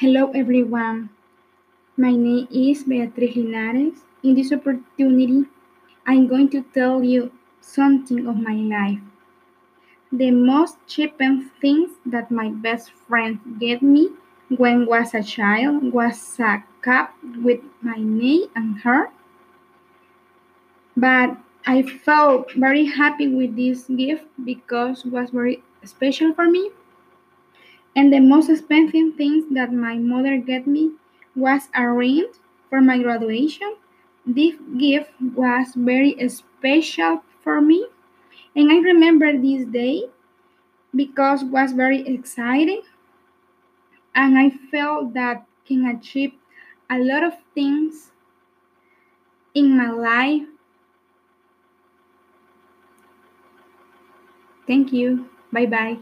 Hello everyone. My name is Beatriz Linares. In this opportunity, I'm going to tell you something of my life. The most cheapest things that my best friend gave me when was a child was a cup with my name and her. But I felt very happy with this gift because it was very special for me. And the most expensive things that my mother gave me was a ring for my graduation. This gift was very special for me. And I remember this day because it was very exciting. And I felt that can achieve a lot of things in my life. Thank you. Bye bye.